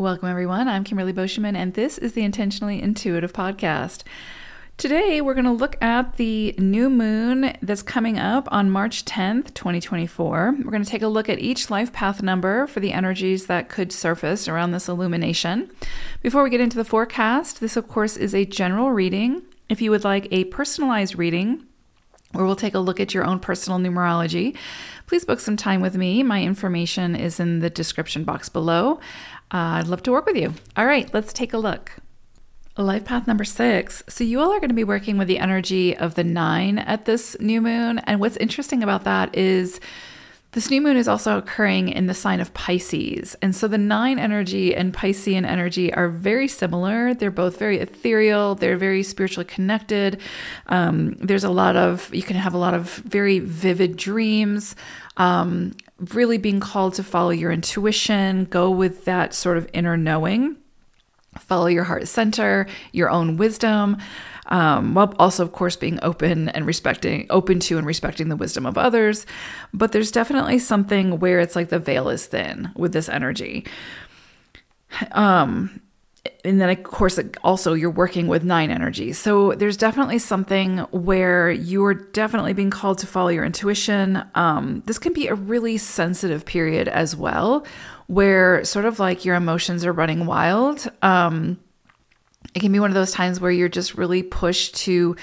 Welcome, everyone. I'm Kimberly Beauchemin, and this is the Intentionally Intuitive Podcast. Today, we're going to look at the new moon that's coming up on March 10th, 2024. We're going to take a look at each life path number for the energies that could surface around this illumination. Before we get into the forecast, this, of course, is a general reading. If you would like a personalized reading, where we'll take a look at your own personal numerology, please book some time with me. My information is in the description box below. Uh, I'd love to work with you. All right, let's take a look. Life path number six. So, you all are going to be working with the energy of the nine at this new moon. And what's interesting about that is this new moon is also occurring in the sign of Pisces. And so, the nine energy and Piscean energy are very similar. They're both very ethereal, they're very spiritually connected. Um, there's a lot of, you can have a lot of very vivid dreams. Um, really being called to follow your intuition, go with that sort of inner knowing follow your heart center, your own wisdom, um, while also, of course, being open and respecting, open to and respecting the wisdom of others. But there's definitely something where it's like the veil is thin with this energy. Um, and then of course also you're working with nine energies so there's definitely something where you're definitely being called to follow your intuition um, this can be a really sensitive period as well where sort of like your emotions are running wild um, it can be one of those times where you're just really pushed to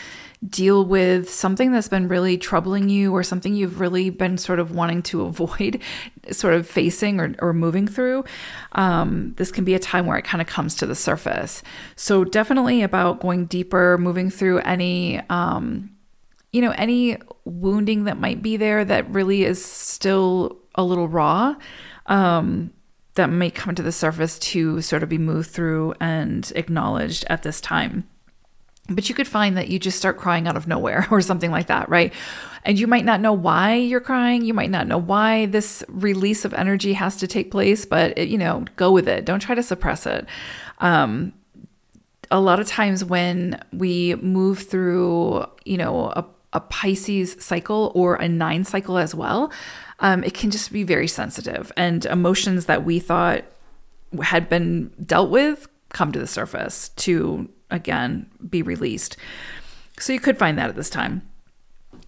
deal with something that's been really troubling you or something you've really been sort of wanting to avoid sort of facing or, or moving through. Um, this can be a time where it kind of comes to the surface. So definitely about going deeper moving through any um, you know any wounding that might be there that really is still a little raw. Um, that may come to the surface to sort of be moved through and acknowledged at this time but you could find that you just start crying out of nowhere or something like that, right? And you might not know why you're crying. You might not know why this release of energy has to take place, but it, you know, go with it. Don't try to suppress it. Um, a lot of times when we move through, you know, a, a Pisces cycle or a nine cycle as well, um, it can just be very sensitive and emotions that we thought had been dealt with come to the surface to again be released. So you could find that at this time.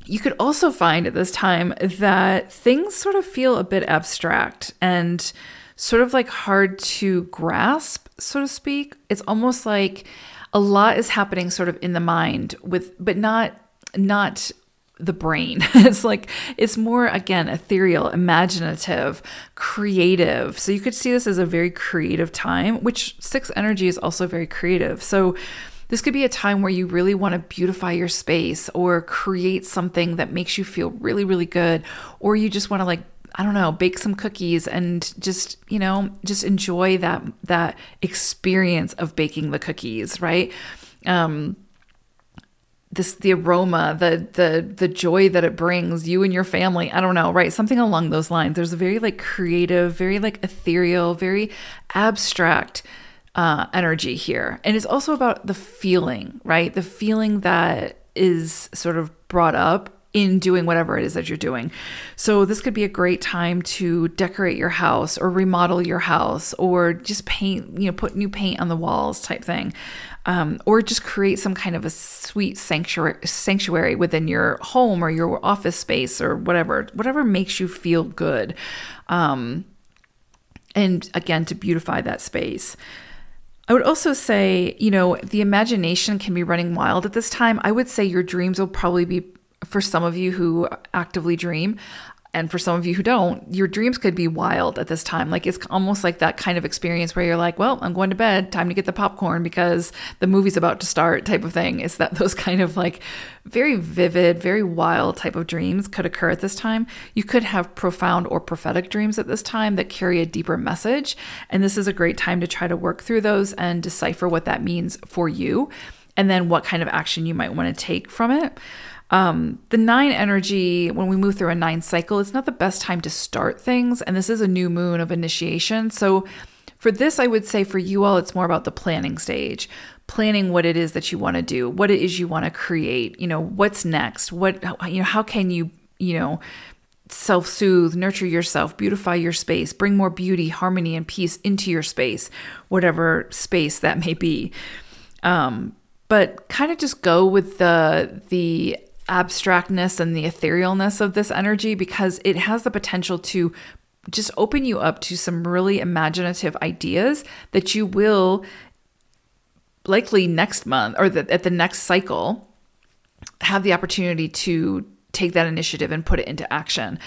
You could also find at this time that things sort of feel a bit abstract and sort of like hard to grasp, so to speak. It's almost like a lot is happening sort of in the mind with but not not the brain. it's like it's more again ethereal, imaginative, creative. So you could see this as a very creative time, which six energy is also very creative. So this could be a time where you really want to beautify your space or create something that makes you feel really really good or you just want to like I don't know, bake some cookies and just, you know, just enjoy that that experience of baking the cookies, right? Um this the aroma the the the joy that it brings you and your family i don't know right? Something along those lines. There's a very like creative very like ethereal very abstract uh, energy here. And it's also about the feeling right? The feeling that is sort of brought up in doing whatever it is that you're doing. So, this could be a great time to decorate your house or remodel your house or just paint, you know, put new paint on the walls type thing. Um, or just create some kind of a sweet sanctuary sanctuary within your home or your office space or whatever, whatever makes you feel good. Um, and again, to beautify that space. I would also say, you know, the imagination can be running wild at this time. I would say your dreams will probably be for some of you who actively dream and for some of you who don't, your dreams could be wild at this time. Like it's almost like that kind of experience where you're like, well, I'm going to bed, time to get the popcorn because the movie's about to start type of thing. Is that those kind of like very vivid, very wild type of dreams could occur at this time. You could have profound or prophetic dreams at this time that carry a deeper message. And this is a great time to try to work through those and decipher what that means for you and then what kind of action you might want to take from it. Um, the nine energy, when we move through a nine cycle, it's not the best time to start things. And this is a new moon of initiation. So, for this, I would say for you all, it's more about the planning stage, planning what it is that you want to do, what it is you want to create, you know, what's next, what, you know, how can you, you know, self soothe, nurture yourself, beautify your space, bring more beauty, harmony, and peace into your space, whatever space that may be. Um, but kind of just go with the the abstractness and the etherealness of this energy because it has the potential to just open you up to some really imaginative ideas that you will likely next month or the, at the next cycle have the opportunity to take that initiative and put it into action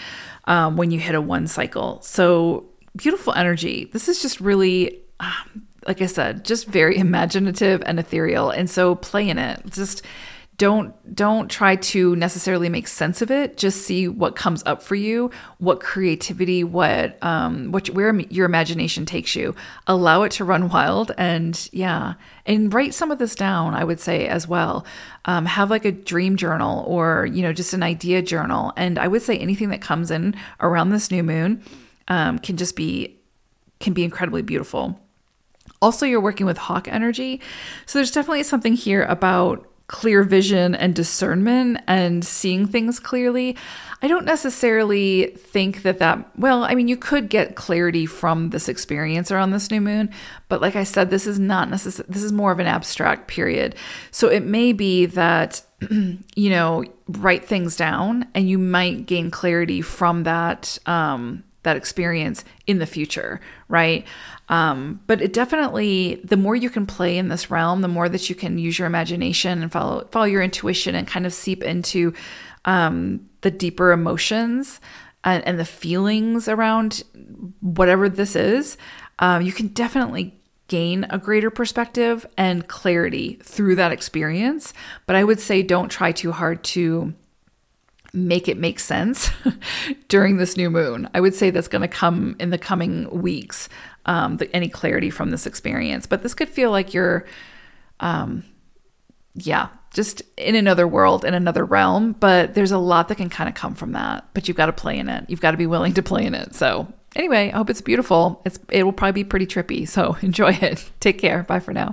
um, when you hit a one cycle. So beautiful energy. This is just really, um, like I said, just very imaginative and ethereal. And so play in it. Just don't don't try to necessarily make sense of it. Just see what comes up for you what creativity what um what where your imagination takes you. Allow it to run wild and yeah. And write some of this down i would say as well. Um, have like a dream journal or you know just an idea journal. And i would say anything that comes in around this new moon um, can just be can be incredibly beautiful. Also you're working with hawk energy. So there's definitely something here about clear vision and discernment and seeing things clearly. I don't necessarily think that that, well, I mean, you could get clarity from this experience around this new moon, but like I said, this is not necessary. This is more of an abstract period. So it may be that, you know, write things down and you might gain clarity from that, um, that experience in the future, right? Um, but it definitely, the more you can play in this realm, the more that you can use your imagination and follow follow your intuition and kind of seep into um, the deeper emotions and, and, the feelings around whatever this is. Um, you can definitely gain a greater perspective and clarity through that experience. But I would say don't try too hard to make it make sense during this new moon. I would say that's going to come in the coming weeks, um, the, any clarity from this experience. But this could feel like you're, um, yeah, just in another world, in another realm. But there's a lot that can kind of come from that. But you've got to play in it. You've got to be willing to play in it. So anyway, I hope it's beautiful. It's it will probably be pretty trippy. So enjoy it. Take care. Bye for now.